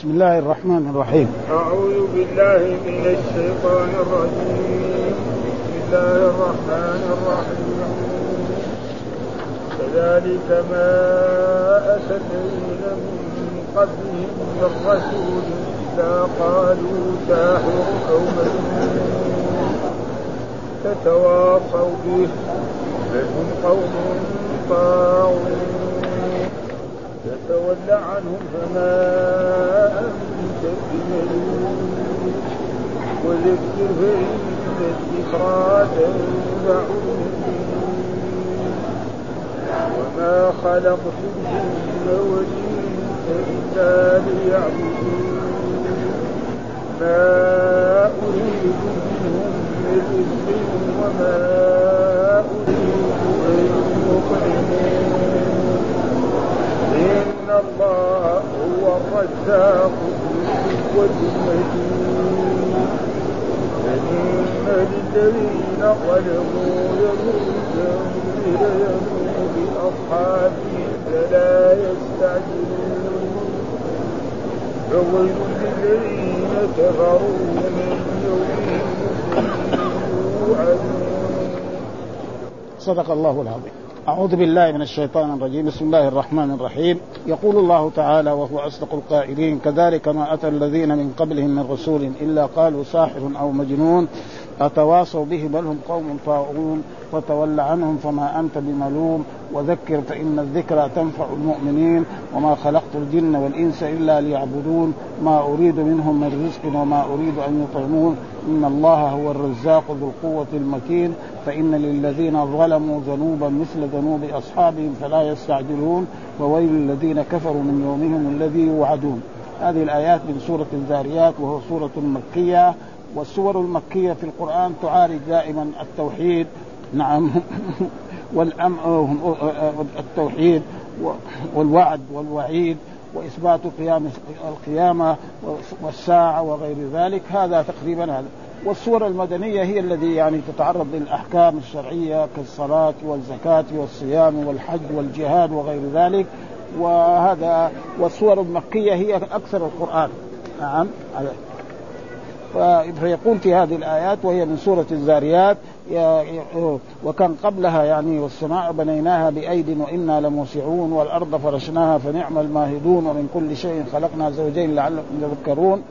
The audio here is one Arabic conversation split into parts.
بسم الله الرحمن الرحيم. أعوذ بالله من الشيطان الرجيم. بسم الله الرحمن الرحيم. كذلك ما الذين من قبلهم من رسول إلا قالوا ساحر أو مجنون. تتواصوا به. بل قوم طاغون. فتول عنهم فما أنت بملوم. وذكر فإن الذكرى تنفع وما خلقت الجن والإنس إلا ليعبدون. ما أريد منهم من رزق وما أريد أن يطعمون إن الله هو الرزاق ذو المتين فإن للذين ظلموا يموتا يموت بأصحابهم فلا يستعجلون فويل للذين كفروا من يومهم صدق الله العظيم. أعوذ بالله من الشيطان الرجيم. بسم الله الرحمن الرحيم. يقول الله تعالى وهو أصدق القائلين كذلك ما أتى الذين من قبلهم من رسول إلا قالوا ساحر أو مجنون أتواصوا به بل هم قوم طاغون. فتول عنهم فما أنت بملوم. وذكر فإن الذكرى تنفع المؤمنين. وما خلقت الجن والإنس إلا ليعبدون. ما أريد منهم من رزق وما أريد أن يطعمون. إن الله هو الرزاق ذو القوة المتين. فإن للذين ظلموا ذنوبا مثل ذنوب أصحابهم فلا يستعجلون. وويل الذين كفروا من يومهم الذي يوعدون. هذه الآيات من سورة الذاريات وهو سورة مكية. والسور المكية في القرآن تعالج دائما التوحيد. نعم. والأم التوحيد والوعد والوعيد وإثبات قيام القيامة والساعة وغير ذلك. هذا تقريبا هذا. والسور المدنية هي الذي يعني تتعرض للأحكام الشرعية كالصلاة والزكاة والصيام والحج والجهاد وغير ذلك. وهذا والسور المكية هي أكثر القرآن. نعم. فيقول في هذه الآيات وهي من سورة الزاريات. وكان قبلها يعني والسماء بنيناها بأيد وإنا لموسعون والأرض فرشناها فنعم الماهدون ومن كل شيء خلقنا زوجين لعلكم تذكرون.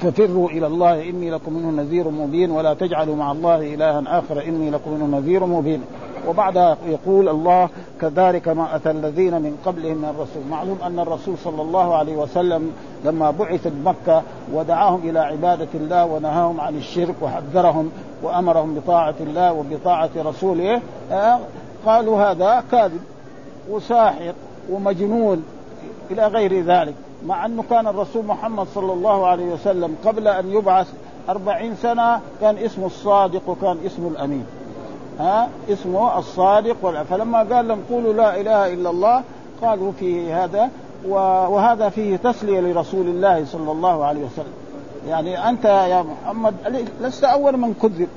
ففروا إلى الله إني لكم منه نذير مبين ولا تجعلوا مع الله إلها آخر إني لكم منه نذير مبين. وبعدها يقول الله كذلك ما أتى الذين من قبلهم من الرسول. معلوم أن الرسول صلى الله عليه وسلم لما بعث بمكة ودعاهم إلى عبادة الله ونهاهم عن الشرك وحذرهم وأمرهم بطاعة الله وبطاعة رسوله قالوا هذا كاذب وساحر ومجنون إلى غير ذلك. مع أنه كان الرسول محمد صلى الله عليه وسلم قبل أن يبعث أربعين سنة كان اسمه الصادق وكان اسمه الأمين. ها اسمه الصادق فلما قال لهم قولوا لا إله إلا الله قالوا في هذا وهذا فيه تسلية لرسول الله صلى الله عليه وسلم. يعني أنت يا محمد لست أول من كذب.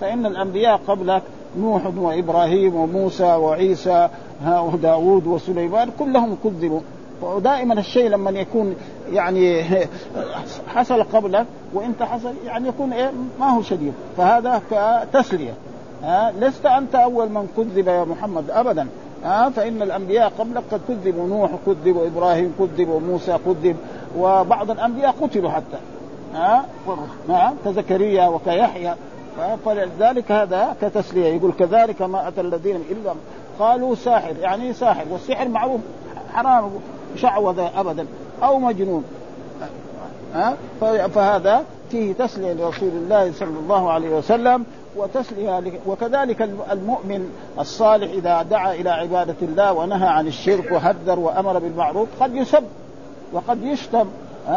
فإن الأنبياء قبلك نوح وإبراهيم وموسى وعيسى وداود وسليمان كلهم كذبوا. ودائما الشيء لما يكون يعني حصل قبلك وإنت حصل يعني يكون إيه ما هو شديد. فهذا كتسلية. ها؟ لست أنت أول من كذب يا محمد ابدا. ها؟ فإن الأنبياء قبلك قد كذبوا نوح كذب وابراهيم كذب وموسى كذب وبعض الأنبياء قتلوا حتى. ها؟ ها كزكريا وكيحيى. فلذلك هذا كتسلية. يقول كذلك ما أتى الذين إلا قالوا ساحر يعني ساحر والسحر معروف حرام شعوذة ابدا أو مجنون. ها؟ فهذا فيه تسلية لرسول الله صلى الله عليه وسلم. وتسليه وكذلك المؤمن الصالح إذا دعا إلى عبادة الله ونهى عن الشرك وهذر وأمر بالمعروف قد يسب وقد يشتم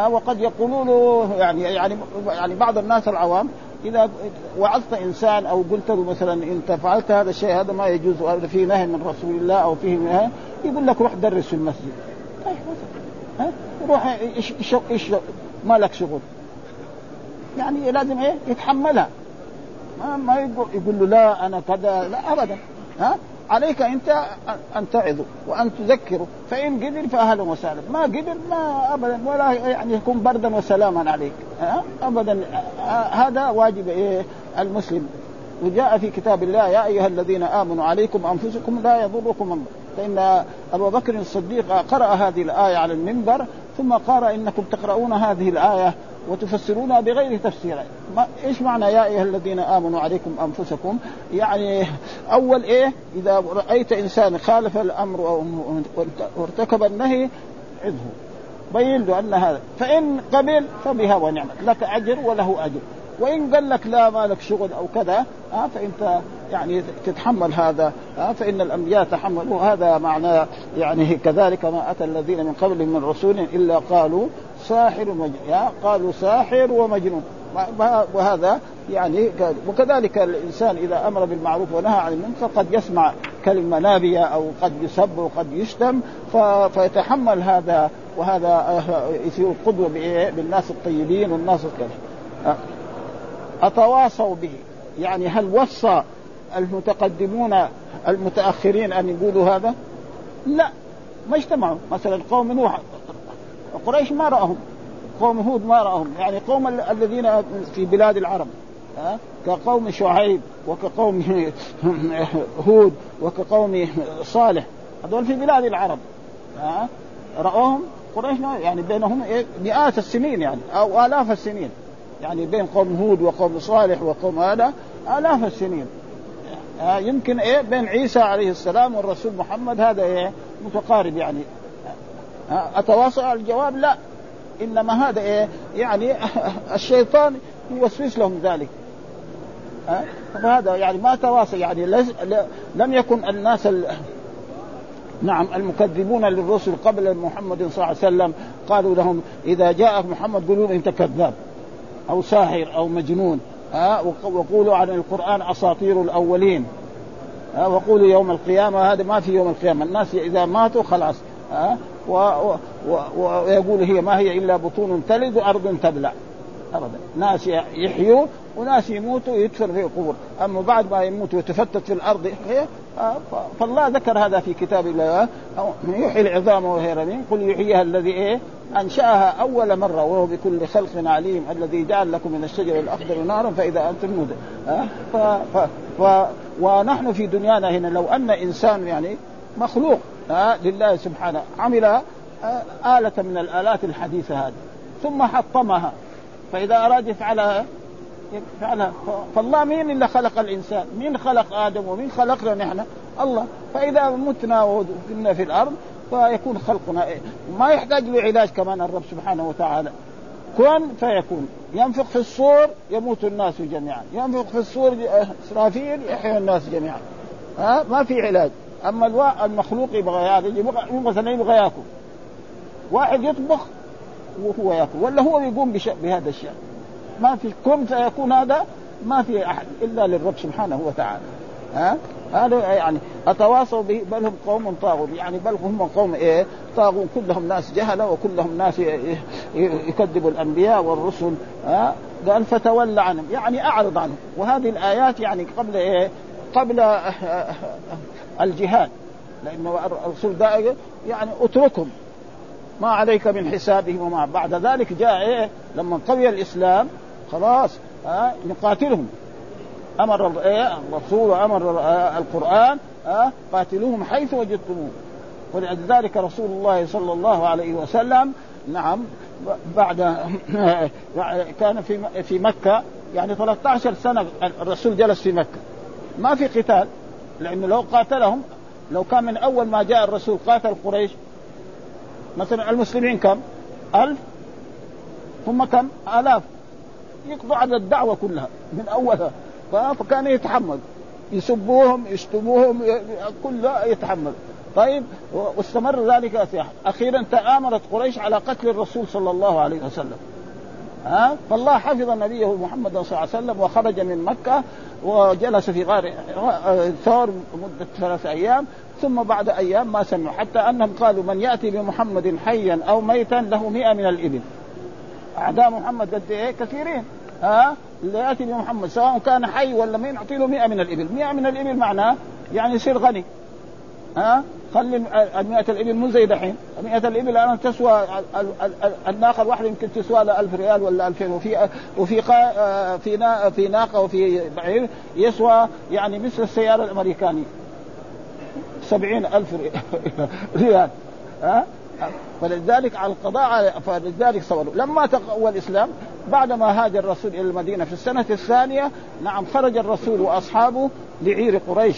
وقد يقولون له يعني يعني يعني بعض الناس العوام إذا وعظت إنسان أو قلت له مثلا انت فعلت هذا الشيء هذا ما يجوز هذا فيه نهي من رسول الله أو فيه نهي يقول لك روح درس في المسجد. طيب ها روح إيش ما لك شغل؟ يعني لازم إيه؟ يتحملها. ما يقول, يقول له لا أنا كذا لا ابدا. ها؟ عليك انت أن تعظه وأن تذكره. فإن قدر فاهلا وسهلا ما قدر ما ابدا. ولا يعني يكون بردا وسلاما عليك. ابدا. هذا واجب إيه المسلم. وجاء في كتاب الله يا أيها الذين آمنوا عليكم أنفسكم لا يضركم من فإن أبو بكر الصديق قرأ هذه الآية على المنبر ثم قال إنكم تقرؤون هذه الآية وتفسرونها بغير تفسير. ما إيش معنى يا أيها الذين آمنوا عليكم أنفسكم؟ يعني أول إيه؟ إذا رأيت إنسان خالف الأمر أو وارتكب النهي عظه بين له أن هذا. فإن قبل فبها ونعمت. لك أجر وله أجر. وإن قال لك لا ما لك شغل أو كذا آه فإنت يعني تتحمل هذا آه فإن الأنبياء تحملوا. هذا معناه يعني كذلك ما أتى الذين من قبلهم من رسول إلا قالوا ساحر ومجنون قالوا ساحر ومجنون. وهذا يعني وكذلك الإنسان إذا أمر بالمعروف ونهى عن المنكر قد يسمع كلمة نابية أو قد يسب وقد يشتم فيتحمل هذا وهذا يصير قدوه بالناس الطيبين والناس كذا أتواصوا به. يعني هل وصى المتقدمون المتأخرين أن يقولوا هذا؟ لا ما اجتمعوا. مثلا قوم نوح قريش ما رأهم. قوم هود ما رأهم. يعني قوم الذين في بلاد العرب ها؟ كقوم شعيب وكقوم هود وكقوم صالح. هذول في بلاد العرب ها؟ رأوهم قريش يعني بينهم مئات السنين يعني أو آلاف السنين. يعني بين قوم هود وقوم صالح وقوم هذا آلاف السنين. آه يمكن إيه؟ بين عيسى عليه السلام والرسول محمد هذا إيه؟ متقارب يعني. آه أتواصل الجواب؟ لا. إنما هذا إيه؟ يعني الشيطان يوسوس لهم ذلك. آه فهذا يعني ما تواصل يعني لم يكن الناس ال... نعم المكذبون للرسل قبل محمد صلى الله عليه وسلم قالوا لهم إذا جاءك محمد قولوا أنت كذاب. أو ساحر أو مجنون ها وقولوا عن القرآن أساطير الأولين ها وقولوا يوم القيامة هذا ما في يوم القيامة الناس إذا ماتوا خلاص ها ويقول هي ما هي إلا بطون تلد وأرض تبلع ابدا ناس يحيوا وناس يموتوا ويدفن في القبور. أما بعد ما يموت ويتفتت في الأرض فالله ذكر هذا في كتاب الله. يحيي العظام وهي رميم قل يحييها الذي إيه؟ أنشأها أول مرة وهو بكل خلق عليم الذي جعل لكم من الشجر الأخضر نارا فإذا أنتم نود ف... ف... ونحن في دنيانا هنا لو أن إنسان يعني مخلوق لله سبحانه عمل آلة من الآلات الحديثة هذه ثم حطمها فإذا أراد يفعلها يفعلها فالله مين اللي خلق الإنسان؟ مين خلق آدم ومين خلقنا نحن؟ الله. فإذا متنا وكنا في الأرض فيكون خلقنا إيه؟ ما يحتاج له علاج كمان الرب سبحانه وتعالى. كن فيكون. ينفق في الصور يموت الناس جميعا. ينفق في الصور إسرافيل يحيى الناس جميعا. ها؟ ما في علاج. أما المخلوق يبغى هذا يبغى مثلا يبغى ياكل. واحد يطبخ وهو ياكل. ولا هو يقوم بهذا الشيء. ما في كن فيكون هذا؟ ما في أحد إلا للرب سبحانه وتعالى. ها؟ هذا يعني أتواصوا به بل هم قوم طاغون يعني بل هم قوم إيه؟ طاغون كلهم ناس جهلة وكلهم ناس يكذبوا الأنبياء والرسل. ها؟ قال فتولى عنهم. يعني أعرض عنهم. وهذه الآيات يعني قبل إيه؟ قبل الجهاد. لأنه الرسول دائما يعني اتركهم. ما عليك من حسابهم وما بعد ذلك جاء إيه؟ لما قوي الإسلام خلاص ها نقاتلهم. أمر إيه الرسول وأمر القرآن ها قاتلوهم حيث وجدتموه. ولذلك رسول الله صلى الله عليه وسلم نعم بعد كان في في مكة يعني 13 سنة الرسول جلس في مكة. ما في قتال لأنه لو قاتلهم لو كان من أول ما جاء الرسول قاتل قريش مثلا المسلمين كم؟ ألف؟ ثم كم؟ آلاف. يقضوا على الدعوة كلها من أولها. فكان يتحمل. يسبوهم يشتموهم كله يتحمل. طيب واستمر ذلك أخيرا تآمرت قريش على قتل الرسول صلى الله عليه وسلم. ها فالله حفظ نبيه محمد صلى الله عليه وسلم وخرج من مكة وجلس في غار ثور مدة ثلاث أيام. ثم بعد أيام ما سمعوا حتى أنهم قالوا من يأتي بمحمد حيا أو ميتا له مئة من الإبل. أعداء محمد قد إيه؟ كثيرين. ها؟ اللي يأتي بمحمد سواء كان حي ولا مين نعطي له 100 من الإبل. 100 من الإبل معناه يعني يصير غني. ها؟ خلي ال 100 الإبل مو زي دحين. 100 الإبل الان تسوى الناقه الواحده يمكن تسوى لها 1000 ريال ولا 2000 وفي وفي في في ناقة وفي بعير يسوى يعني مثل السيارة الأمريكانية. سبعين ألف ريال. ها؟ فلذلك على القضاء فلذلك صوروا. لما تقوى الإسلام بعدما هاجر الرسول إلى المدينة في السنة الثانية نعم خرج الرسول وأصحابه لعير قريش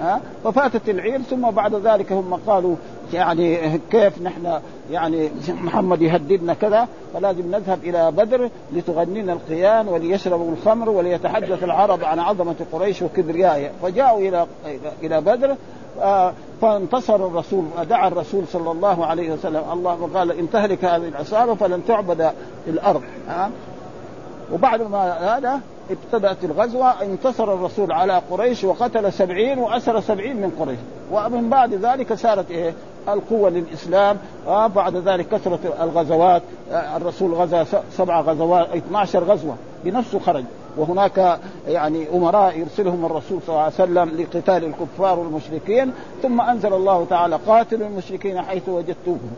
ها ففاتت العير ثم بعد ذلك هم قالوا يعني كيف نحن يعني محمد يهددنا كذا فلازم نذهب إلى بدر لتغنينا القيان وليشربوا الخمر وليتحدث العرب عن عظمة قريش وكبريائها فجاءوا إلى إلى بدر فانتصر الرسول ودعا الرسول صلى الله عليه وسلم. الله قال إن تهلك هذه العصابة فلن تعبد الأرض. ها وبعد ما هذا ابتدأت الغزوة انتصر الرسول على قريش وقتل سبعين وأسر سبعين من قريش. ومن بعد ذلك صارت إيه؟ القوة للإسلام وبعد ذلك كثرة الغزوات الرسول غزا سبع غزوات 12 غزوة بنفسه خرج. وهناك يعني أمراء يرسلهم الرسول صلى الله عليه وسلم لقتال الكفار والمشركين ثم أنزل الله تعالى قاتلوا المشركين حيث وجدتوهم.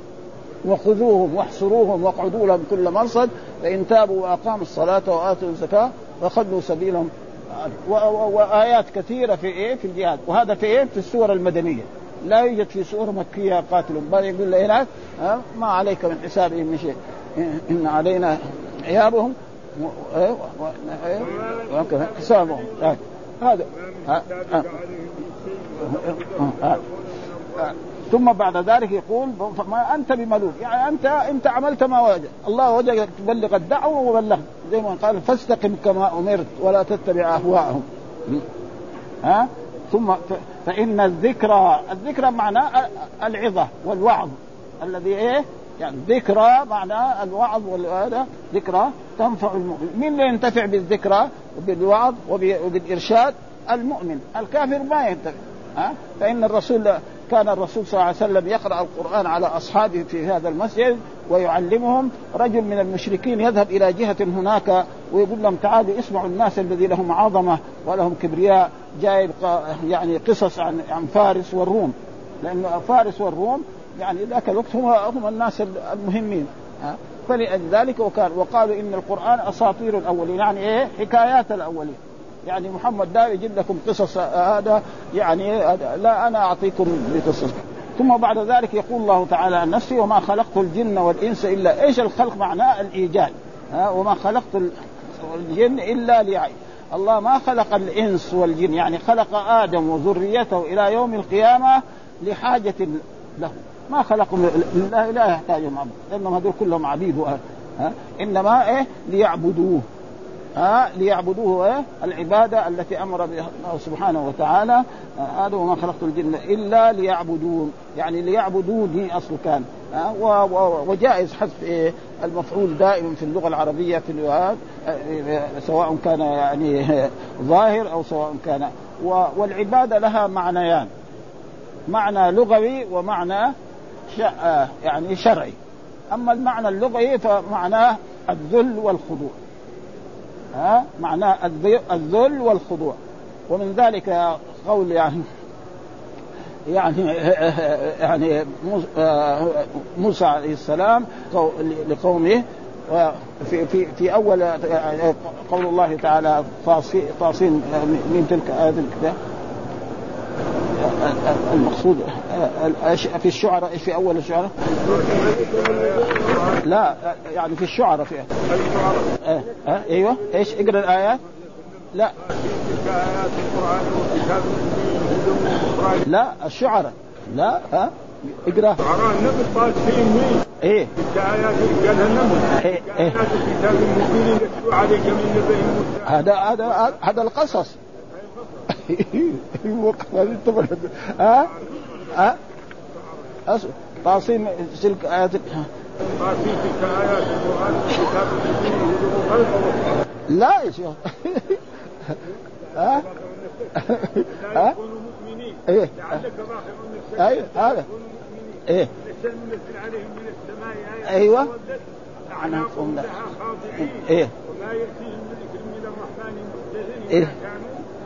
وخذوهم واحصروهم واقعدوا لهم كل مرصد فإن تابوا وأقاموا الصلاة وآتوا الزكاة فخذوا سبيلهم. وآيات كثيرة في إيه؟ في الجهاد. وهذا في إيه؟ في السور المدنية. لا يوجد في سور مكية قاتل بل يقول هناك ما عليك من حسابهم من شيء. إن علينا عيابهم. حسابهم. هذا. ثم بعد ذلك يقول ما أنت بملول يعني أنت أنت عملت ما وجد الله وجدك تبلغ الدعوة وبلغت. زي ما قال فاستقم كما أمرت ولا تتبع أهواءهم. ها؟ ثم فإن الذكرى الذكرى معناه العظة والوعظ. الذي إيه؟ يعني ذكرى معناه الوعظ والهذا ذكرى تنفع المؤمن. مين اللي ينتفع بالذكرى وبالوعظ وبالإرشاد؟ المؤمن. الكافر ما ينتفع. ها؟ فإن الرسول كان الرسول صلى الله عليه وسلم يقرأ القرآن على أصحابه في هذا المسجد ويعلمهم. رجل من المشركين يذهب إلى جهة هناك ويقول لهم تعالوا اسمعوا الناس الذي لهم عظمة ولهم كبرياء. جايب يعني قصص عن عن فارس والروم. لأن فارس والروم يعني ذاك الوقت هم هم الناس المهمين فلذلك وكان وقالوا إن القرآن أساطير الأولين. يعني إيه؟ حكايات الأولين. يعني محمد لا يجيب لكم قصص هذا يعني لا أنا أعطيكم بقصص ثم بعد ذلك يقول الله تعالى عن نفسه وما خلقت الجن والإنس الا إيش الخلق معناه؟ الإيجاد. وما خلقت الجن إلا ليعي. الله ما خلق الإنس والجن يعني خلق آدم وذريته إلى يوم القيامة لحاجة له. ما خلقهم لا, لا يحتاجهم عبد لأنهم هذول كلهم عبيد ها إنما إيه؟ ليعبدوه. ها ليعبدوه إيه؟ العبادة التي أمر بها الله سبحانه وتعالى. هذا وما خلقت الجن إلا ليعبدون. يعني ليعبدوني أصل كان وجائز حذف إيه؟ المفعول دائما في اللغة العربية في اللغات سواء كان يعني ظاهر أو سواء كان. والعبادة لها معنيان. معنى لغوي ومعنى يعني شرعي. أما المعنى اللغوي فمعناه الذل والخضوع. ها؟ معناه الذل والخضوع. ومن ذلك قول يعني يعني يعني موسى عليه السلام لقومه في في في أول قول الله تعالى طاسين من تلك هذه المقصود في الشعراء في أول الشعراء؟ لا يعني في الشعراء في آه آه أيوه إيش اقرأ الآيات؟ لا لا الشعراء لا ها اقرأ شعراء النبي قال فيهم مين؟ إيه آيات قالها النبي إيه إيه كتاب مبين يتلو عليك من نبأ موسى هذا هذا هذا القصص ها ها تعصيم تلك آيات تعصيم تلك آيات القرآن كتاب لا يا شيخ ها ها إيه لعلك باخر أيوه هذا إيه نزل عليهم من السماء أيوه لا لها خاضعين إيه وما يأتيهم من من الرحمن محدث إيه.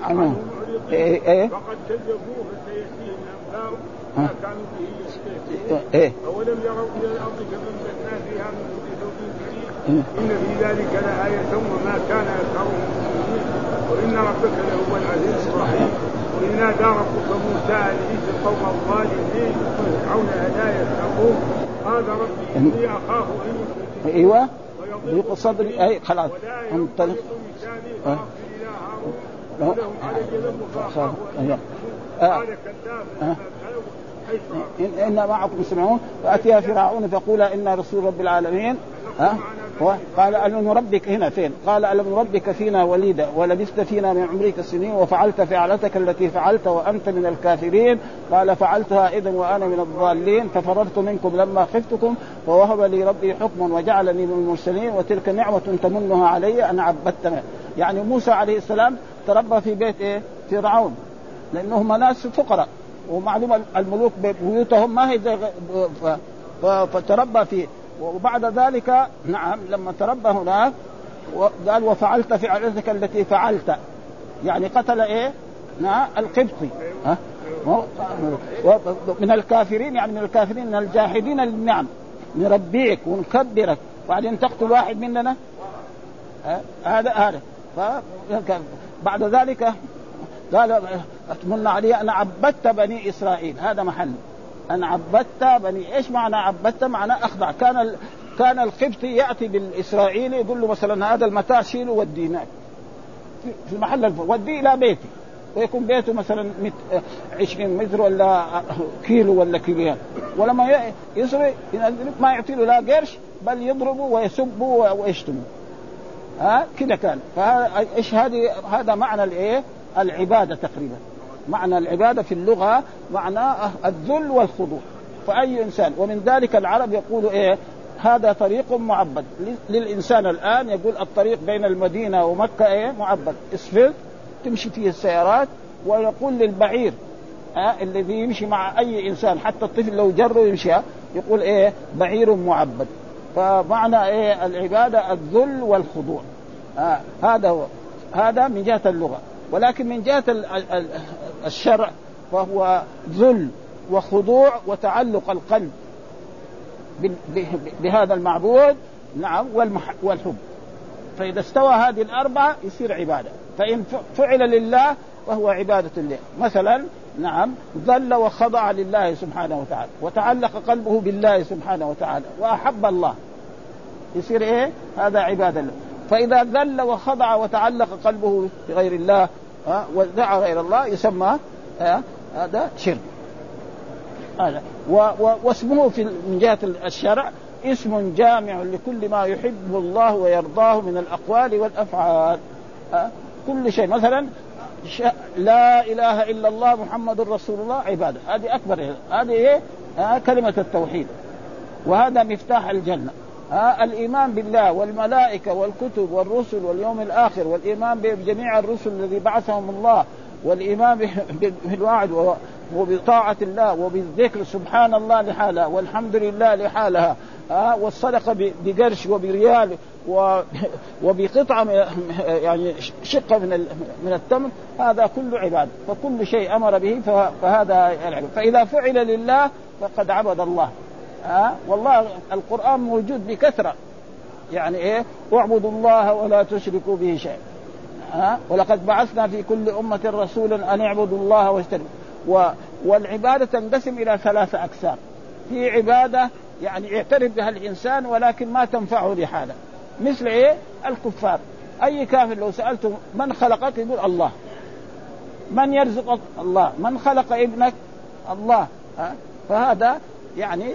إذا إيه إيه. فقد كذبوه فسيأتيهم أنباء. ما كانوا به يستهزئون إيه أولم يروا إلى الأرض كم أنبتنا فيها من كل زوج كريم. إيه. إن في ذلك لآية وما كان أكثرهم مؤمنين وإن ربك لهو العزيز الرحيم. وإذ نادى ربك موسى أن ائت القوم الظالمين. فرعون ألا يتقون. قال ربي إني أخاف أن يشركون ويضيق ضيق صدري اي خلاص. انطلق إن, إن معكم تسمعون فأتيها فرعون فقولا إنا رسول رب العالمين ها؟ قال ألم نربك هنا فين؟ قال ألم نربك فينا وليدا ولبثت فينا من عمرك سنين وفعلت فعلتك التي فعلت وأنت من الكافرين. قال فعلتها إذا وأنا من الضالين. ففررت منكم لما خفتكم ووهب لي ربي حكما وجعلني من المرسلين وتلك نعمة تمنها علي أن عبدت يعني موسى عليه السلام تربى في بيت إيه؟ فرعون. لأنهم ناس فقراء. ومعلوم الملوك بيوتهم ما هي زي فتربى فيه. وبعد ذلك نعم لما تربى هناك قال وفعلت فعلتك التي فعلت. يعني قتل إيه؟ القبطي. ها؟ من الكافرين يعني من الكافرين من الجاحدين للنعم نربيك ونكبرك. وبعدين تقتل واحد مننا؟ هذا هذا. بعد ذلك قال أتمنى علي أن عبدت بني إسرائيل. هذا محل. أن عبدت بني إيش معنى عبدت؟ معنى أخضع. كان ال... كان القبطي يأتي بالاسرائيلي يقول له مثلا هذا المتاع شيله وديناه في- في المحل الف... وديه إلى بيتي. ويكون بيته مثلا مت... 20 متر ولا كيلو ولا كيلوين. ولما ي- يسري ينزل ما يعطي له لا قرش بل يضربه ويسبه ويشتمه ها؟ كذا كان. إيش هذه هذا معنى الإيه؟ العبادة تقريبا. معنى العبادة في اللغة معناه الذل والخضوع فاي إنسان. ومن ذلك العرب يقول إيه؟ هذا طريق معبد. للإنسان الآن يقول الطريق بين المدينة ومكة إيه؟ معبد. اسفلت تمشي فيه السيارات ويقول للبعير ها؟ الذي يمشي مع أي إنسان حتى الطفل لو جره يمشي يقول إيه؟ بعير معبد. فمعنى إيه؟ العبادة الذل والخضوع. هذا هو. هذا من جهة اللغة. ولكن من جهة ال- ال- ال- الشرع فهو ذل وخضوع وتعلق القلب بهذا المعبود نعم والحب. فإذا استوى هذه الأربعة يصير عبادة. فإن فعل لله فهو عبادة لله مثلا نعم ذل وخضع لله سبحانه وتعالى وتعلق قلبه بالله سبحانه وتعالى وأحب الله. يصير إيه؟ هذا عبادة له. فإذا ذل وخضع وتعلق قلبه بغير الله ها، ودعا غير الله يسمى ها، هذا شرك هذا واسمه في من جهة الشرع اسم جامع لكل ما يحبه الله ويرضاه من الأقوال والأفعال أه؟ كل شيء مثلا. لا إله إلا الله محمد رسول الله عبادة هذه أكبر هذه؟ أه؟ كلمة التوحيد وهذا مفتاح الجنة ها الإيمان بالله والملائكة والكتب والرسل واليوم الآخر والإيمان بجميع الرسل الذي بعثهم الله والإيمان بالوعد وبطاعة الله وبالذكر سبحان الله لحالها والحمد لله لحالها ها والصدقة بقرش وبريال وبقطعة يعني شقة من من التمر هذا كله عباده فكل شيء أمر به فه- فهذا فإذا فعل لله فقد عبد الله. ها؟ والله القرآن موجود بكثرة. يعني إيه؟ اعبدوا الله ولا تشركوا به شيئا. ها؟ ولقد بعثنا في كل أمة رسولا أن اعبدوا الله واجتنبوا. و... والعبادة تنقسم إلى ثلاثة أقسام. في عبادة يعني يعترف بها الإنسان ولكن ما تنفعه لحاله. مثل إيه؟ الكفار. أي كافر لو سألته من خلقك يقول الله. من يرزقك؟ الله. من خلق ابنك؟ الله. ها؟ فهذا يعني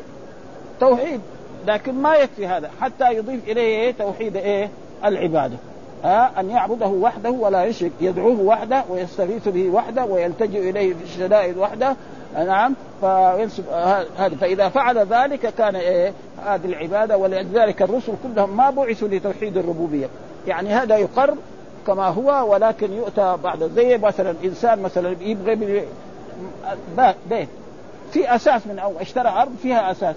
توحيد لكن ما يكفي هذا حتى يضيف إليه إيه؟ توحيد إيه؟ العبادة. ها أن يعبده وحده ولا يشرك يدعوه وحده ويستغيث به وحده ويلتجئ إليه في الشدائد وحده. نعم فينسب هذا. فإذا فعل ذلك كان إيه؟ هذه العبادة ولذلك الرسل كلهم ما بعثوا لتوحيد الربوبية. يعني هذا يقر كما هو ولكن يؤتى بعد زي مثلا إنسان مثلا يبغى بي- بيت. في أساس من أو اشترى أرض فيها أساس.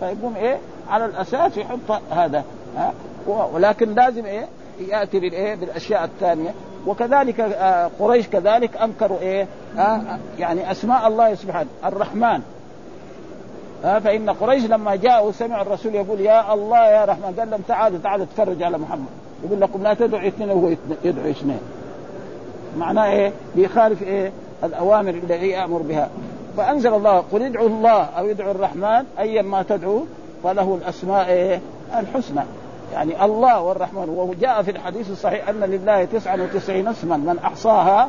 فيقوم إيه؟ على الأساس يحط هذا ها؟ ولكن لازم إيه؟ يأتي بالإيه؟ بالأشياء الثانية. وكذلك آه، قريش كذلك أنكروا إيه؟ آه يعني أسماء الله سبحانه الرحمن. آه فإن قريش لما جاءوا سمع الرسول يقول يا الله يا رحمن. قال لهم تعالوا تعالوا تفرج على محمد. يقول لكم لا تدعوا اثنين وهو يدعو اثنين. معناه إيه؟ بيخالف إيه؟ الأوامر التي يأمر بها. فأنزل الله قل ادعوا الله أو ادعوا الرحمن أيا ما تدعو فله الأسماء؟ الحسنى يعني الله والرحمن وجاء في الحديث الصحيح أن لله 99 اسما من أحصاها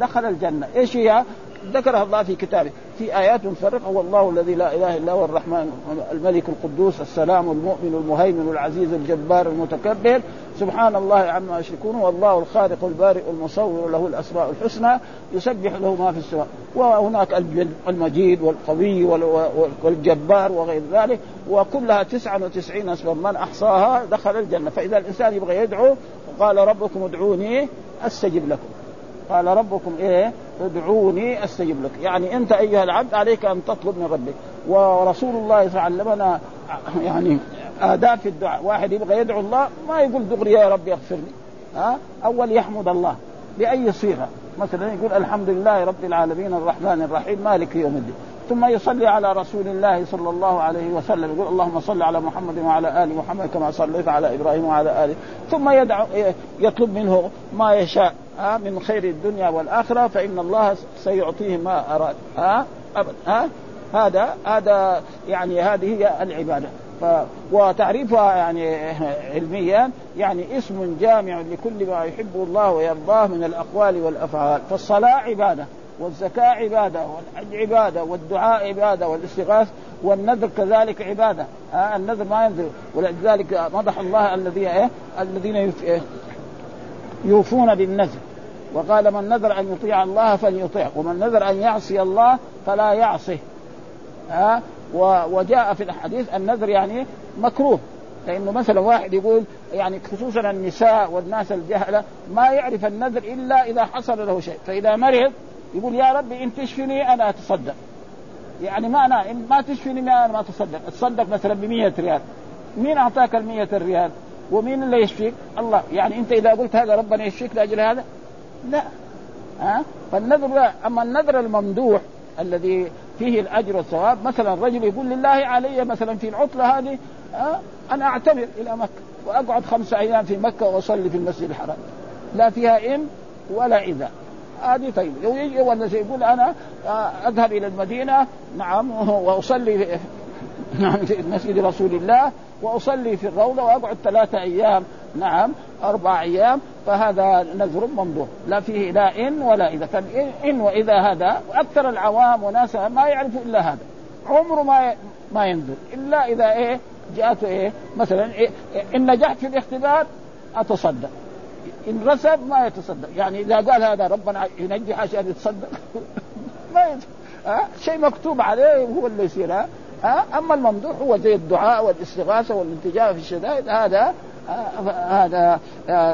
دخل الجنة، إيش هي؟ ذكرها الله في كتابه. في آيات مفرقة هو الله الذي لا إله إلا هو الرحمن الملك القدوس السلام المؤمن المهيمن العزيز الجبار المتكبر. سبحان الله عما يشركون والله الخالق البارئ المصور له الأسماء الحسنى يسبح له ما في السماء. وهناك المجيد والقوي والجبار وغير ذلك وكلها 99 اسما من أحصاها دخل الجنة. فإذا الإنسان يبغى يدعو قال ربكم ادعوني أستجب لكم. قال ربكم إيه؟ ادعوني أستجب لك. يعني أنت أيها العبد عليك أن تطلب من ربك. ورسول الله صلى الله عليه وسلم علمنا يعني آداب في الدعاء. واحد يبغى يدعو الله ما يقول دغري يا رب اغفر لي ها؟ أول يحمد الله بأي صيغة. مثلا يقول الحمد لله رب العالمين الرحمن الرحيم مالك يوم الدين. ثم يصلي على رسول الله صلى الله عليه وسلم. يقول اللهم صل على محمد وعلى آل محمد كما صليت على إبراهيم وعلى اله ثم يدعو يطلب منه ما يشاء. ها من خير الدنيا والآخرة فإن الله سيعطيه ما أراد ها ابدا ها هذا هذا يعني هذه هي العبادة ف... وتعريفها يعني علميا يعني اسم جامع لكل ما يحبه الله ويرضاه من الأقوال والأفعال فالصلاة عبادة والزكاة عبادة والحج عبادة والدعاء عبادة والاستغاث والنذر كذلك عبادة آه النذر ما ينذر ولذلك مدح الله الذين إيه؟ الذين إيه؟ يوفون بالنذر. وقال من نذر أن يطيع الله فليطيع ومن نذر أن يعصي الله فلا يعصه ها؟ وجاء في الحديث النذر يعني مكروه. لأنه مثلا واحد يقول يعني خصوصا النساء والناس الجهلة ما يعرف النذر إلا إذا حصل له شيء. فإذا مرض يقول يا ربي إن تشفني أنا أتصدق. يعني أنا إن ما تشفني ما أنا ما أتصدق. اتصدق مثلا ب 100 ريال. مين أعطاك ال 100 ريال؟ ومين اللي يشفيك؟ الله. يعني أنت إذا قلت هذا ربنا يشفيك لأجل هذا؟ لا. ها؟ فالنذر لا. أما النذر الممدوح الذي فيه الأجر والثواب مثلا رجل يقول لله علي مثلا في العطلة هذه ها؟ أنا أعتمر إلى مكة وأقعد خمسة أيام في مكة وأصلي في المسجد الحرام. لا فيها ان ولا إذا. هذه طيب. يجي ولا يقول أنا آه، أذهب إلى المدينة نعم وأصلي نعم في مسجد رسول الله وأصلي في الروضة وأقعد ثلاثة أيام. نعم أربع أيام فهذا نذر ممدوح لا فيه لا إن ولا إذا. فان وإذا هذا وأكثر العوام وناس ما يعرفوا إلا هذا. عمره ما ما ينذر. إلا إذا إيه جاءته إيه مثلا إيه إن نجحت في الاختبار أتصدق. إن رسب ما يتصدق. يعني إذا قال هذا ربنا ينجح عشان يتصدق. ما يتصدق. ها شيء مكتوب عليه هو اللي يصير ها؟ أما الممدوح هو زي الدعاء والاستغاثة والالتجاء في الشدائد هذا هذا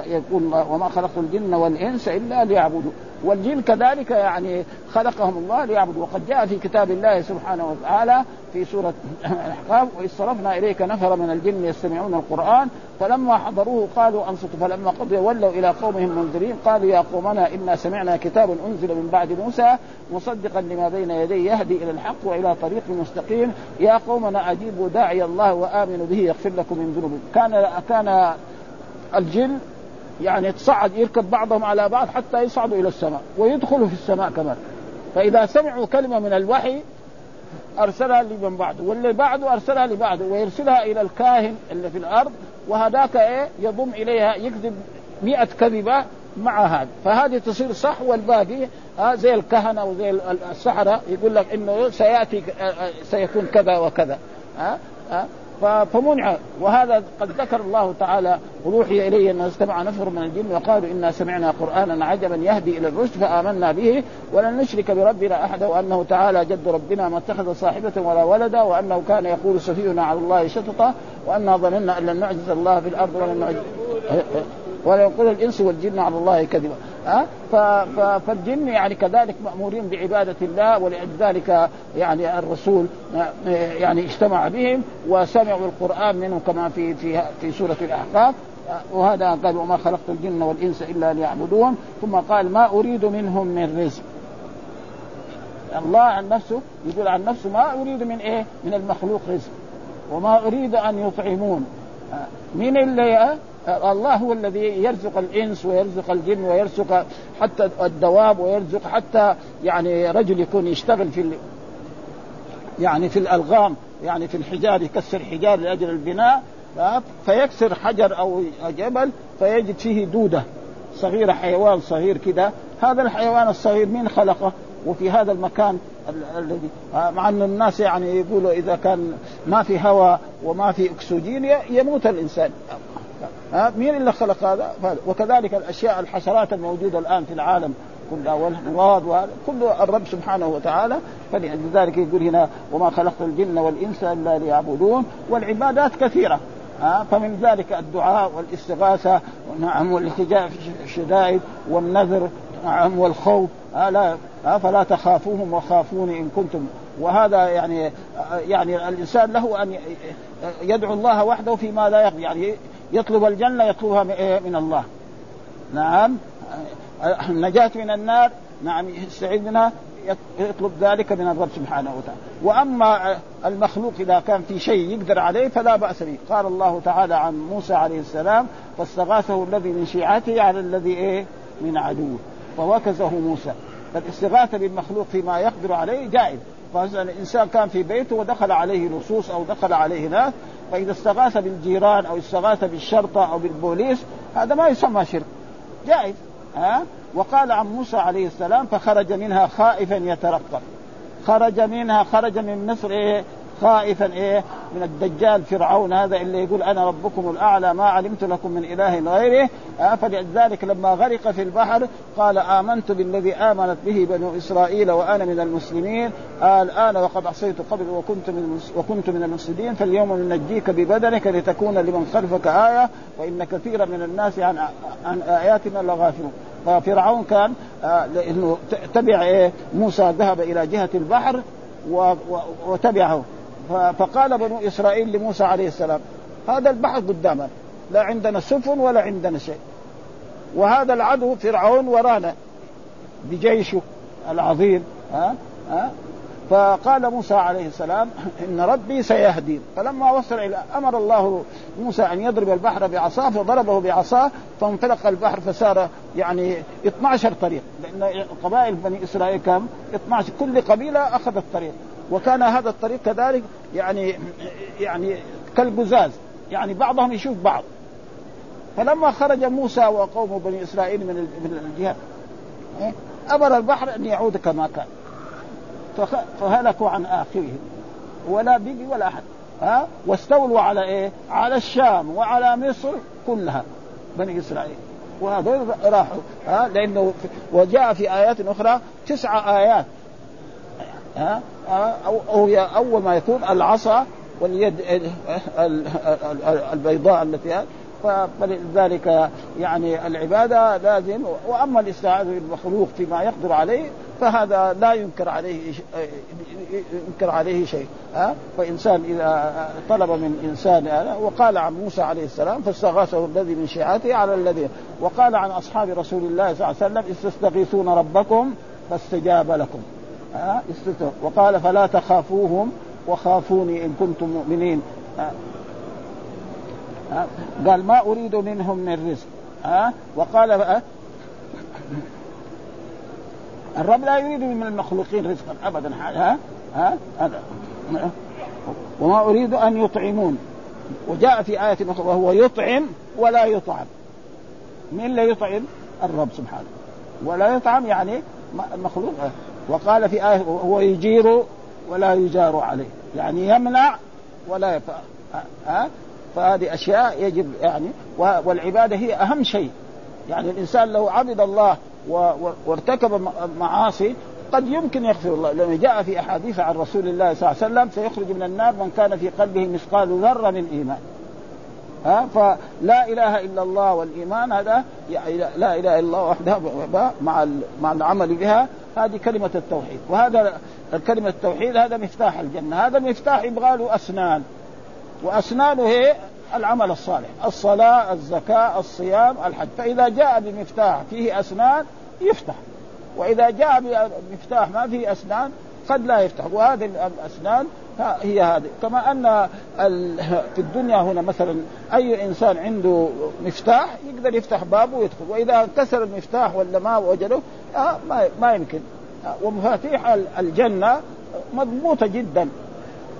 يقول وما خلقت الجن والإنس إلا ليعبدوا والجن كذلك يعني خلقهم الله ليعبدوا. وقد جاء في كتاب الله سبحانه وتعالى في سورة الأحقاف وإذ صرفنا إليك نفر من الجن يستمعون القرآن فلما حضروه قالوا أنصتوا فلما قضي ولوا إلى قومهم منذرين قالوا يا قومنا إنا سمعنا كتابا أنزل من بعد موسى مصدقا لما بين يديه يهدي إلى الحق وإلى طريق مستقيم يا قومنا أجيبوا داعي الله وآمنوا به يغفر لكم من ذنوبكم. كان كان الجن يعني تصعد يركب بعضهم على بعض حتى يصعدوا إلى السماء ويدخلوا في السماء كمان. فإذا سمعوا كلمة من الوحي أرسلها لمن بعده واللي بعده أرسلها لبعده ويرسلها إلى الكاهن اللي في الأرض وهذاك إيه؟ يضم إليها يكذب مئة كذبة مع هذا. فهذه تصير صح والباقي آه زي الكهنة وزي السحره يقول لك إنه سيأتي آه سيكون كذا وكذا ها آه آه فمنع. وهذا قد ذكر الله تعالى وروحي إلي أن استمع نفر من الجن وقالوا إنا سمعنا قرآنا عجبا يهدي إلى الرشد فآمنا به ولن نشرك بربنا احدا وأنه تعالى جد ربنا ما اتخذ صاحبة ولا ولدا وأنه كان يقول سفيهنا على الله شططا وأنا ظننا أن لن نعجز الله في الأرض ولن نعجز ولا يقول الإنس والجن على الله كذبا. ها؟ فالجن يعني كذلك مأمورين بعبادة الله ولذلك يعني الرسول يعني اجتمع بهم وسمعوا القرآن منهم كما في في في سورة الأحقاف. وهذا قال وما خلقت الجن والإنس إلا ليعبدون. ثم قال ما أريد منهم من رزق. الله عن نفسه يقول عن نفسه ما أريد من إيه؟ من المخلوق رزق. وما أريد أن يطعمون. من اللي الله هو الذي يرزق الإنس ويرزق الجن ويرزق حتى الدواب ويرزق حتى يعني رجل يكون يشتغل في يعني في الألغام يعني في الحجار يكسر حجار لأجل البناء فيكسر حجر أو جبل فيجد فيه دودة صغيرة حيوان صغير كده. هذا الحيوان الصغير مين خلقه؟ وفي هذا المكان الذي مع أن الناس يعني يقولوا إذا كان ما في هواء وما في أكسجين يموت الإنسان. ها مين اللي خلق هذا؟ وكذلك الأشياء الحشرات الموجودة الآن في العالم كلها والامراض كله الرب سبحانه وتعالى فلذلك يقول هنا وما خلقت الجن والإنس إلا ليعبدون والعبادات كثيرة ها فمن ذلك الدعاء والاستغاثة نعم والالتجاء في الشدائد والنذر نعم والخوف لا فلا تخافوهم وخافوني إن كنتم وهذا يعني يعني الإنسان له أن يدعو الله وحده فيما لا يقضي يعني يطلب الجنة يطلبها من الله. نعم. النجاة من النار. نعم. يستعيذ منها. يطلب ذلك من الرب سبحانه وتعالى. وأما المخلوق إذا كان في شيء يقدر عليه فلا بأس به. قال الله تعالى عن موسى عليه السلام فاستغاثه الذي من شيعته على الذي إيه؟ من عدوه فوكزه موسى. فالاستغاثة بالمخلوق فيما يقدر عليه جائز. فمثلا الإنسان كان في بيته ودخل عليه لصوص أو دخل عليه ناس. فإذا استغاث بالجيران أو استغاث بالشرطة أو بالبوليس هذا ما يسمى شرك. جائز ها؟ وقال عن موسى عليه السلام فخرج منها خائفا يترقب. خرج منها خرج من مصر خائفا إيه من الدجال فرعون هذا اللي يقول أنا ربكم الأعلى ما علمت لكم من إله غيره. آه فلذلك لما غرق في البحر قال آمنت بالذي آمنت به بنو إسرائيل وأنا من المسلمين. آه الآن وقد عصيت قبل وكنت من وكنت من المفسدين فاليوم ننجيك ببدنك لتكون لمن خلفك آية وإن كثيرا من الناس عن عن آياتنا لغافلون. ففرعون كان آه لأنه تبع إيه موسى ذهب إلى جهة البحر وتبعه. فقال بنو إسرائيل لموسى عليه السلام هذا البحر قدامنا لا عندنا سفن ولا عندنا شيء. وهذا العدو فرعون ورانا بجيشه العظيم ها؟ ها؟ فقال موسى عليه السلام إن ربي سيهدين فلما وصل إلى أمر الله موسى أن يضرب البحر بعصاه فضربه بعصاه فانطلق البحر فصار يعني 12 طريق. لأن قبائل بني إسرائيل كم؟ 12 كل قبيلة أخذت طريق. وكان هذا الطريق كذلك يعني يعني كالقزاز يعني بعضهم يشوف بعض. فلما خرج موسى وقوم بني إسرائيل من الجهه إيه؟ أمر البحر أن يعود كما كان. فهلكوا عن اخرهم ولا بقي ولا أحد. ها؟ واستولوا على إيه؟ على الشام وعلى مصر كلها بني إسرائيل. وهذول راحوا ها؟ لأنه وجاء في آيات أخرى تسع آيات. ها؟ أو, أو أول ما يكون العصا واليد البيضاء التي فلذلك يعني العبادة لازم وأما الاستعاذة بالمخلوق فيما يقدر عليه فهذا لا ينكر عليه ينكر عليه شيء ها؟ فإنسان إذا طلب من إنسان وقال عن موسى عليه السلام فاستغاثه الذي من شيعته على الذي وقال عن أصحاب رسول الله صلى الله عليه وسلم استستغيثون ربكم فاستجاب لكم. ها وقال فلا تخافوهم وخافوني إن كنتم مؤمنين. ها قال ما أريد منهم من رزق. ها وقال ها الرب لا يريد من المخلوقين رزقا ابدا. ها ها هذا. وما أريد أن يطعمون. وجاء في آية أخرى وهو يطعم ولا يطعم. من لا يطعم؟ الرب سبحانه. ولا يطعم يعني المخلوق وقال في آية هو يجير ولا يجار عليه. يعني يمنع ولا يفعل ها؟ فهذه أشياء يجب يعني والعبادة هي أهم شيء. يعني الإنسان لو عبد الله وارتكب معاصي قد يمكن يغفر الله. لأنه جاء في أحاديث عن رسول الله صلى الله عليه وسلم سيخرج من النار من كان في قلبه مثقال ذرة من إيمان. ها فلا إله إلا الله والإيمان هذا يعني لا إله إلا الله وحده مع مع العمل بها هذه كلمة التوحيد. وهذا كلمة التوحيد هذا مفتاح الجنة هذا المفتاح يبغى له أسنان. واسنانه هي العمل الصالح الصلاة الزكاة الصيام الحج. فإذا جاء بمفتاح فيه أسنان يفتح. وإذا جاء بمفتاح ما فيه أسنان قد لا يفتح. وهذه الأسنان هي هذه. كما أن في الدنيا هنا مثلا أي إنسان عنده مفتاح يقدر يفتح بابه ويدخل. وإذا كسر المفتاح ولا ما وجده آه، ما يمكن. ومفاتيح الجنة مضبوطة جدا.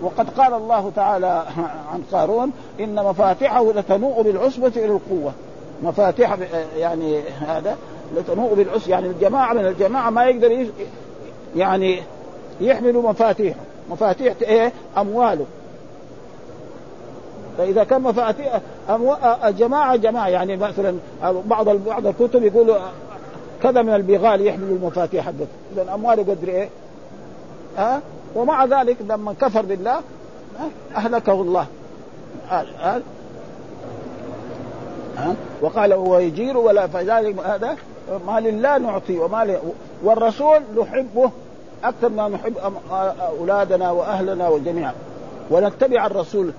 وقد قال الله تعالى عن قارون إن مفاتحه لتنوء بالعصبة إلى القوة. مفاتيح يعني هذا لتنوء بالعصبة. يعني الجماعة من الجماعة ما يقدر يعني يحملوا مفاتيحه مفاتيح إيه أمواله فإذا كان مفاتيح أمو... الجماعه جماعة يعني مثلا بعض بعض الكتب يقولوا كذا من البغال يحملوا المفاتيح حقته اذا أمواله قدر إيه؟ ها أه؟ ومع ذلك لما كفر بالله أهلكه الله أه؟ أه؟ أه؟ وقال هو يجير ولا فذلك هذا ما لله نعطي وما والرسول نحبه أكثر ما نحب أولادنا وأهلنا والجميع. ونتبع الرسول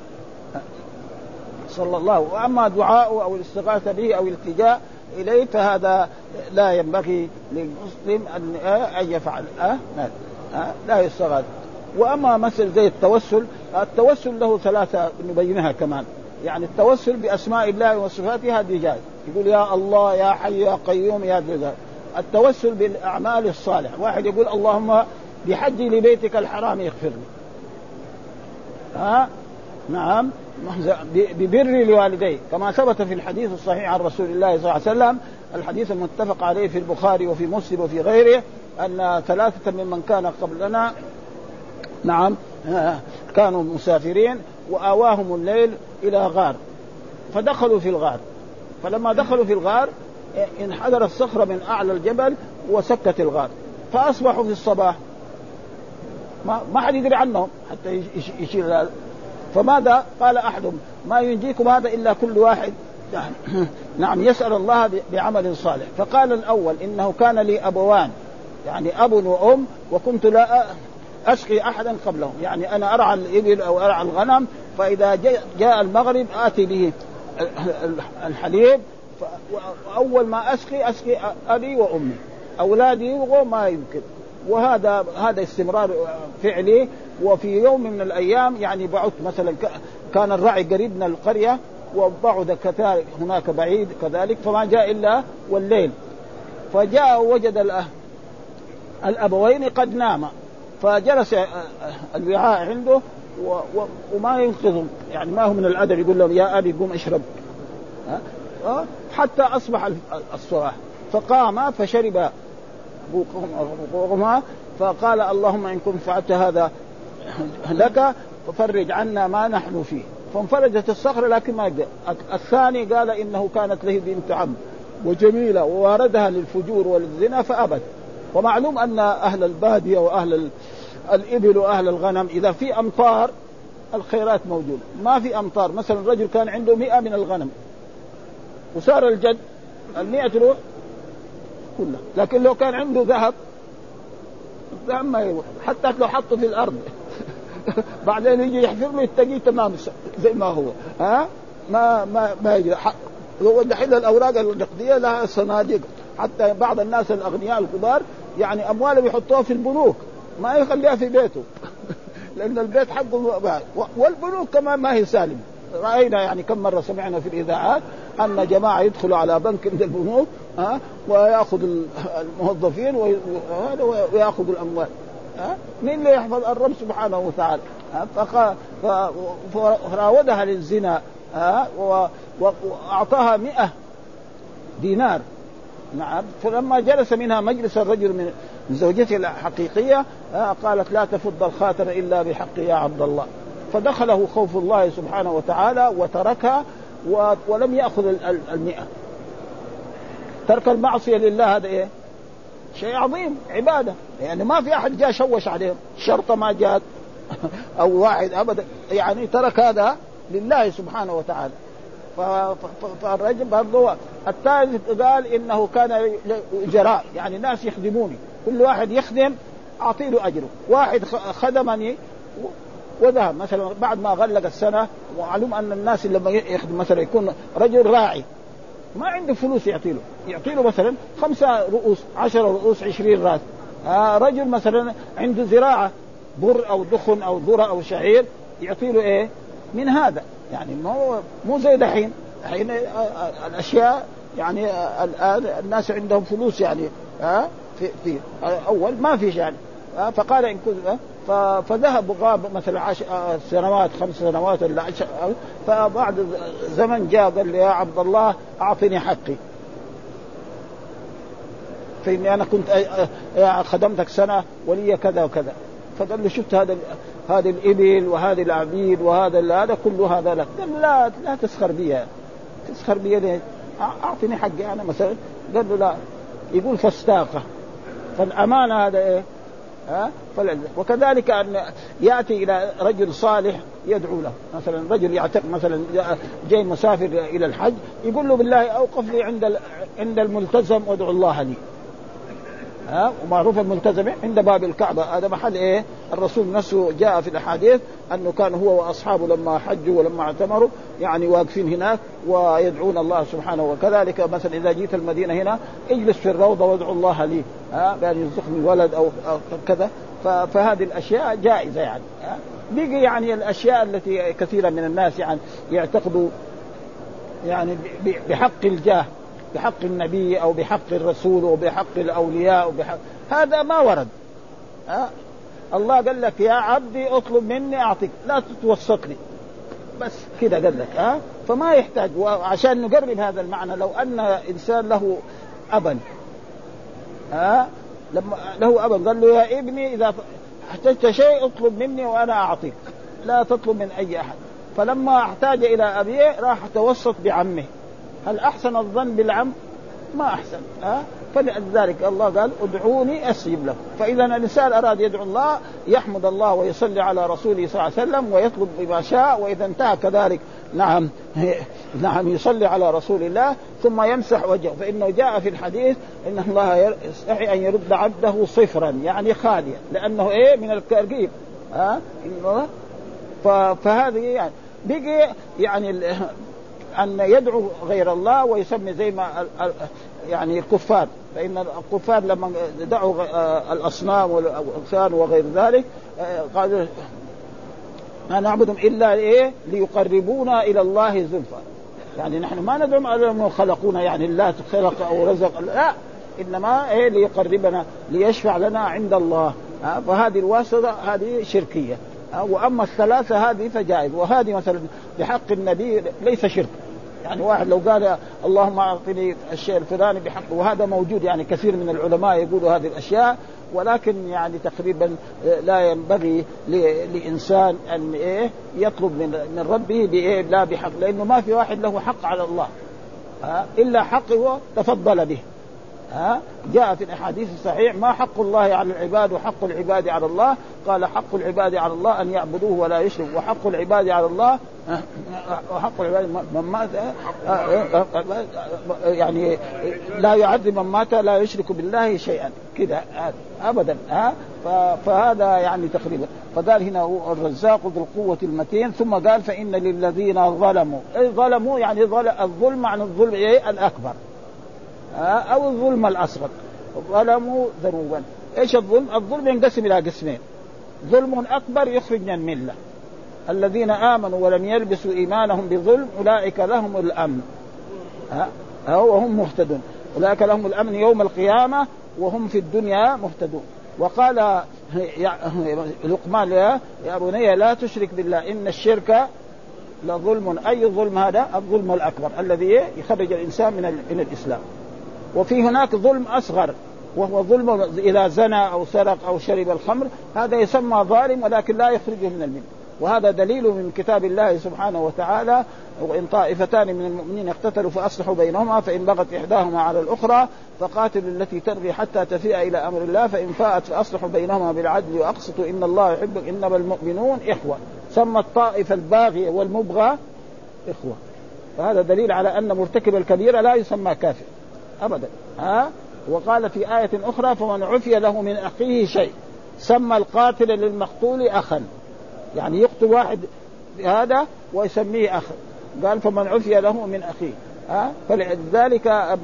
صلى الله وأما دعاءه أو الاستغاثة به أو الالتجاء اليه فهذا لا ينبغي للمسلم ان أن يفعل. أه؟ لا يستغاث. وأما مثل زي التوسل التوسل له ثلاثة نبينها كمان. يعني التوسل بأسماء الله وصفاته هذه جائز يقول يا الله يا حي يا قيوم يا ذا التوسل بالأعمال الصالحة. واحد يقول اللهم بحجي لبيتك الحرام يغفر لي ها؟ نعم. ببر لوالديه كما ثبت في الحديث الصحيح عن رسول الله صلى الله عليه وسلم الحديث المتفق عليه في البخاري وفي مسلم وفي غيره أن ثلاثة ممن كان قبلنا نعم كانوا مسافرين وآواهم الليل إلى غار. فدخلوا في الغار. فلما دخلوا في الغار انحدر الصخرة من أعلى الجبل وسكت الغار فأصبحوا في الصباح. ما ما حد يدري عنهم حتى يشيل هذا. فماذا قال أحدهم؟ ما ينجيكم هذا إلا كل واحد. نعم يسأل الله بعمل صالح. فقال الأول إنه كان لي أبوان يعني أب وأم وكنت لا أسقي أحدا قبلهم. يعني أنا أرعى الإبل أو أرعى الغنم فإذا جاء المغرب آتي به الحليب وأول ما أسقي أسقي أبي وأمي. أولادي ما يمكن. وهذا هذا استمرار فعلي. وفي يوم من الأيام يعني بعثت مثلا كان الرعي قريب من القرية وبعد كذلك هناك بعيد كذلك فما جاء إلا والليل. فجاء وجد الأبوين قد ناما. فجلس الوعاء عنده وما ينقذهم. يعني ما هو من الأدب يقول لهم يا أبي قوم اشرب. حتى أصبح الصباح فقام فشرب بوقهما فقال اللهم إن كنت فعلت هذا لك ففرج عنا ما نحن فيه. فانفرجت الصخرة لكن ما يقدر الثاني قال إنه كانت له بنت عم وجميلة وواردها للفجور والزنا فأبت. ومعلوم أن أهل البادية وأهل الإبل وأهل الغنم إذا في أمطار الخيرات موجوده ما في أمطار. مثلا رجل كان عنده مئة من الغنم. وصار الجد المئة تروح كلها لكن لو كان عنده ذهب الذهب ما يروح. حتى لو حطه في الأرض. بعدين يجي يحفر له يتقيه تمام. زي ما هو. ها؟ ما ما ما يجي. دحين الأوراق النقدية لها صناديق. حتى بعض الناس الأغنياء الكبار يعني أموالهم يحطوها في البنوك. ما يخليها في بيته. لأن البيت حقه والبنوك كمان ما هي سالمة. رأينا يعني كم مرة سمعنا في الإذاعات أن جماعة يدخلوا على بنك عند البنوك ها ويأخذ الموظفين ويأخذ الأموال ها. مين اللي يحفظ الرب سبحانه وتعالى؟ فراودها للزنا ها وأعطاها مئة دينار. نعم. فلما جلس منها مجلس الرجل من زوجته الحقيقية قالت لا تفض الخاتم إلا بحق يا عبد الله. فدخله خوف الله سبحانه وتعالى وتركها ولم يأخذ المئة. ترك المعصية لله هذا إيه؟ شيء عظيم عبادة. يعني ما في أحد جاء شوش عليهم. شرطه ما جات أو واحد أبدا. يعني ترك هذا لله سبحانه وتعالى. فالرجل برضه الثالث قال إنه كان اجراء يعني ناس يخدموني. كل واحد يخدم أعطي له أجره. واحد خدمني وذهب. مثلا بعد ما غلق السنة ومعلوم أن الناس لما يخدم مثلا يكون رجل راعي ما عنده فلوس يعطي له. يعطي له مثلا خمسة رؤوس عشرة رؤوس عشرين رأس. آه رجل مثلا عنده زراعة بر أو دخن أو ذرة أو شعير يعطي له إيه؟ من هذا. يعني مو مو زي دحين. الحين آه، آه، الأشياء يعني آه، الآن الناس عندهم فلوس يعني ها في, في أول ما فيش يعني فقال إن كنت فذهب وغاب مثلا عشر سنوات خمس سنوات ولا عشر فبعد زمن جاء قال لي يا عبد الله أعطني حقي. فإني أنا كنت خدمتك سنة ولي كذا وكذا. فقال له شفت هذا هذه الإبل وهذه العبيد وهذا هذا كل هذا لك. قال لا لا تسخر بي تسخر بي ليه؟ أعطني حقي أنا مثلا. قال له لا. يقول فاستاقه. فالأمانة هذا إيه؟ ها؟ وكذلك أن يأتي إلى رجل صالح يدعو له. مثلا رجل يعتق مثلا جاي مسافر إلى الحج يقول له بالله أوقف لي عند عند الملتزم وادعو الله لي. ها؟ ومعروف الملتزم عند باب الكعبة. هذا محل إيه؟ الرسول نفسه جاء في الأحاديث أنه كان هو وأصحابه لما حجوا ولما اعتمروا يعني واقفين هناك ويدعون الله سبحانه وكذلك مثلا إذا جيت المدينة هنا اجلس في الروضة وادعو الله لي ها؟ بأن يرزقني ولد أو, أو كذا فهذه الأشياء جائزة يعني ها؟ بقي يعني الأشياء التي كثيرا من الناس يعني يعتقدوا يعني بحق الجاه. بحق النبي أو بحق الرسول أو بحق الأولياء أو بحق هذا ما ورد. ها؟ الله قال لك يا عبدي اطلب مني أعطيك. لا تتوسط لي بس كده قال لك ها؟ فما يحتاج. وعشان نقرب هذا المعنى لو أن إنسان له أبا ها؟ لما له أبا قال له يا ابني إذا احتجت شيء اطلب مني وأنا أعطيك. لا تطلب من أي أحد. فلما احتاج إلى أبيه راح توسط بعمه. هل أحسن الظن بالعم؟ ما أحسن ها؟ فلذلك الله قال ادعوني أستجب لكم فإذا الإنسان أراد يدعو الله يحمد الله ويصلي على رسوله صلى الله عليه وسلم ويطلب بما شاء وإذا انتهى كذلك نعم نعم يصلي على رسول الله ثم يمسح وجهه فإنه جاء في الحديث إن الله يستحي أن يرد عبده صفرا يعني خاليا لأنه إيه من الترقيب ها؟ فهذه يعني بقي يعني أن يدعو غير الله ويسمي زي ما يعني الكفار. فإن الكفار لما دعوا آه، الأصنام والاوثان وغير ذلك آه، قالوا ما نعبدهم إلا إيه؟ ليقربونا إلى الله زلفى. يعني نحن ما ندعو انهم خلقونا يعني الله خلق أو رزق. لا إنما إيه؟ ليقربنا ليشفع لنا عند الله. فهذه الواسطة هذه شركية. وأما الثلاثة هذه فجائز. وهذه مثلا بحق النبي ليس شرك. يعني واحد لو قال اللهم أعطني الشيء الفلاني بحق وهذا موجود يعني كثير من العلماء يقولوا هذه الأشياء ولكن يعني تقريبا لا ينبغي لإنسان أن إيه يطلب من من ربه بإيه لا بحق لأنه ما في واحد له حق على الله. إلا حق هو تفضل به. ها؟ جاء في الأحاديث الصحيح ما حق الله على العباد وحق العباد على الله. قال حق العباد على الله أن يعبدوه ولا يشركوا. وحق العباد على الله وحق العباد من مات يعني لا يعذب من مات لا يشرك بالله شيئا. كذا ابدا ها؟ فهذا يعني تقريبا. فقال هنا الرزاق ذو القوة المتين. ثم قال فإن للذين ظلموا. أي ظلموا يعني الظلم عن الظلم إيه؟ الأكبر. أو الظلم الأصغر. ظلموا ذنوبا. إيش الظلم؟ الظلم ينقسم إلى قسمين. ظلم أكبر يخرج من المله الذين آمنوا ولم يلبسوا إيمانهم بظلم أولئك لهم الأمن. ها؟ وهم مهتدون. أولئك لهم الأمن يوم القيامة وهم في الدنيا مهتدون. وقال لقمان يا بني لا تشرك بالله إن الشرك لظلم. أي ظلم هذا؟ الظلم الأكبر الذي يخرج الإنسان من من الإسلام. وفي هناك ظلم أصغر وهو ظلم إذا زنى أو سرق أو شرب الخمر هذا يسمى ظالم ولكن لا يخرجه من المله وهذا دليل من كتاب الله سبحانه وتعالى وإن طائفتان من المؤمنين اقتتلوا فأصلحوا بينهما فإن بغت إحداهما على الأخرى فقاتلوا التي تبغي حتى تفيء إلى أمر الله فإن فاءت فأصلحوا بينهما بالعدل وأقسطوا إن الله يحب إنما المؤمنون إخوة. سمى الطائفه الباغيه والمبغى إخوة. فهذا دليل على أن مرتكب الكبيره لا يسمى كافر. أبدا. ها؟ وقال في آية أخرى فمن عفي له من أخيه شيء. سمى القاتل للمقتول أخا. يعني يقتل واحد هذا ويسميه أخا قال فمن عفي له من أخيه. ها؟ فلذلك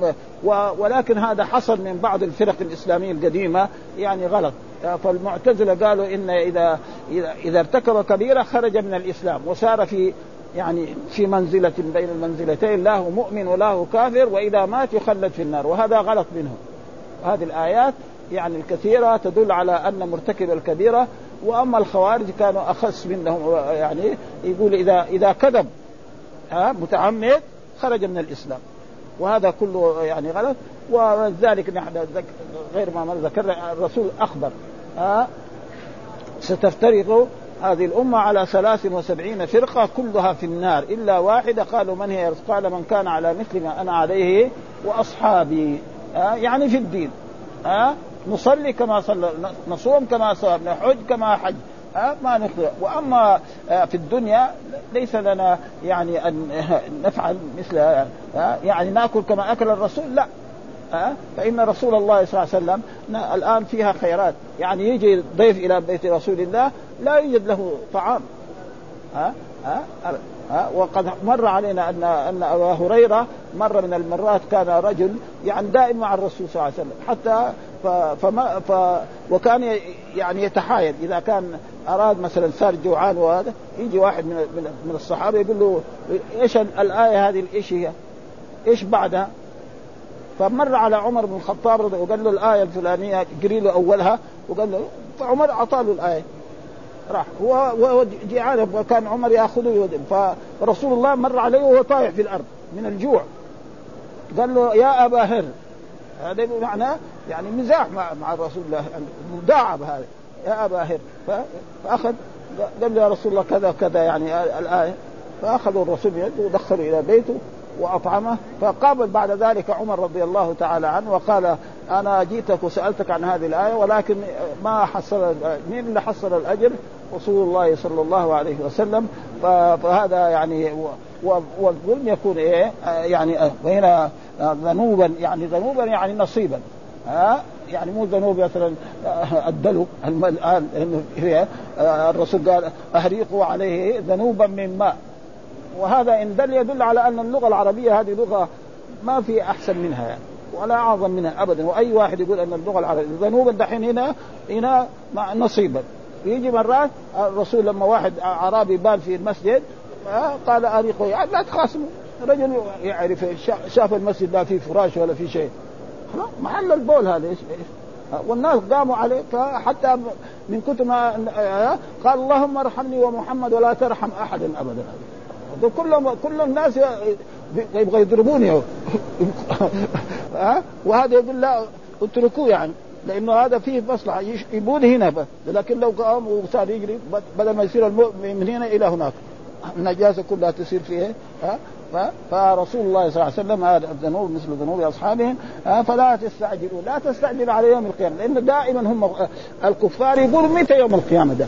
ولكن هذا حصل من بعض الفرق الإسلامية القديمة. يعني غلط. فالمعتزلة قالوا إن إذا إذا, ارتكب كبيرة خرج من الإسلام. وصار في يعني في منزلة بين المنزلتين لا هو مؤمن ولا هو كافر وإذا مات يخلد في النار وهذا غلط منهم هذه الآيات يعني الكثيرة تدل على أن مرتكب الكبيرة وأما الخوارج كانوا أخص منهم يعني يقول إذا إذا كذب ها متعمد خرج من الإسلام. وهذا كله يعني غلط. ولذلك نحن غير ما ذكرنا الرسول أخبر ها ستفترق هذه الأمة على ثلاث وسبعين فرقة كلها في النار إلا واحدة قالوا من هي؟ قال من كان على مثل ما أنا عليه وأصحابي. آه يعني في الدين. آه نصلي كما صلى نصوم كما صام نحج كما حج. آه ما نخطئ وأما آه في الدنيا ليس لنا يعني أن نفعل مثل آه يعني نأكل كما أكل الرسول لا. أه؟ فإن رسول الله صلى الله عليه وسلم الآن فيها خيرات. يعني يجي ضيف إلى بيت رسول الله لا يوجد له طعام. ها؟ ها؟ ها؟ وقد مر علينا ان أن أبا هريرة مره من المرات كان رجل يعني دائم مع الرسول صلى الله عليه وسلم. حتى فما ف وكان يعني يتحايل. إذا كان أراد مثلا صار جوعان وهذا يجي واحد من من الصحابة يقول له إيش الآية هذه؟ إيش هي؟ إيش بعدها؟ فمر على عمر بن الخطاب وقال له الآية الفلانية قري له أولها وقال له فعمر أعطاه له الآية. راح. هو جيعان وكان عمر يأخذه يودم فرسول الله مر عليه وهو طايح في الأرض من الجوع. قال له يا أبا هر. هذا معناه يعني مزاح مع مع رسول الله يعني مداعب هذا. يا أبا هر. فأخذ قال له يا رسول الله كذا كذا يعني الآية. فاخذوا الرسول ودخلوا إلى بيته. وأطعمه. فقابل بعد ذلك عمر رضي الله تعالى عنه وقال أنا جئتك وسألتك عن هذه الآية ولكن ما حصل مين اللي حصل الأجر؟ رسول الله صلى الله عليه وسلم. فهذا يعني والظلم يكون إيه؟ يعني وهنا ذنوبا يعني ذنوبا يعني نصيبا. ها؟ يعني مو ذنوب مثلا الدلو الان الرسول قال أهريقوا عليه ذنوبا من ماء وهذا إن دل يدل على أن اللغة العربية هذه لغة ما في أحسن منها يعني ولا أعظم منها ابدا. وأي واحد يقول أن اللغة العربية ذنوبا دحين هنا هنا نصيبا. يجي مرات الرسول لما واحد اعرابي بال في المسجد قال اريقوا يعني لا تخاصموا. رجل يعرف شاف المسجد لا فيه فراش ولا في شيء. محل البول هذا إيش والناس قاموا عليه حتى من كتر ما قال اللهم ارحمني ومحمد ولا ترحم احدا ابدا. كلهم كل الناس يبغى يضربوني. ها؟ وهذا يقول لا اتركوه يعني لأنه هذا فيه مصلحة. يبون هنا بس. لكن لو قام وصار يجري بدل ما يصير من هنا إلى هناك. النجاسة كلها تصير فيه ها؟ فرسول الله صلى الله عليه وسلم هذا الذنوب مثل ذنوب أصحابهم فلا تستعجلوا. لا تستعجلوا على يوم القيامة لأن دائما هم الكفار يقولوا متى يوم القيامة ده؟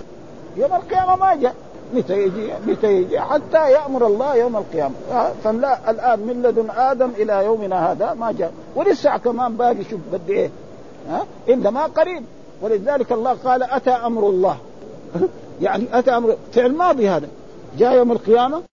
يوم القيامة ما جاء. متى يجي متى يجي؟ حتى يأمر الله يوم القيامة. فلا الآن من لدن آدم إلى يومنا هذا ما جاء. ولسه كمان باقي شوف بدي إيه. ها انما قريب. ولذلك الله قال اتى أمر الله. يعني اتى أمر فعل ماضي هذا. جاء يوم القيامة.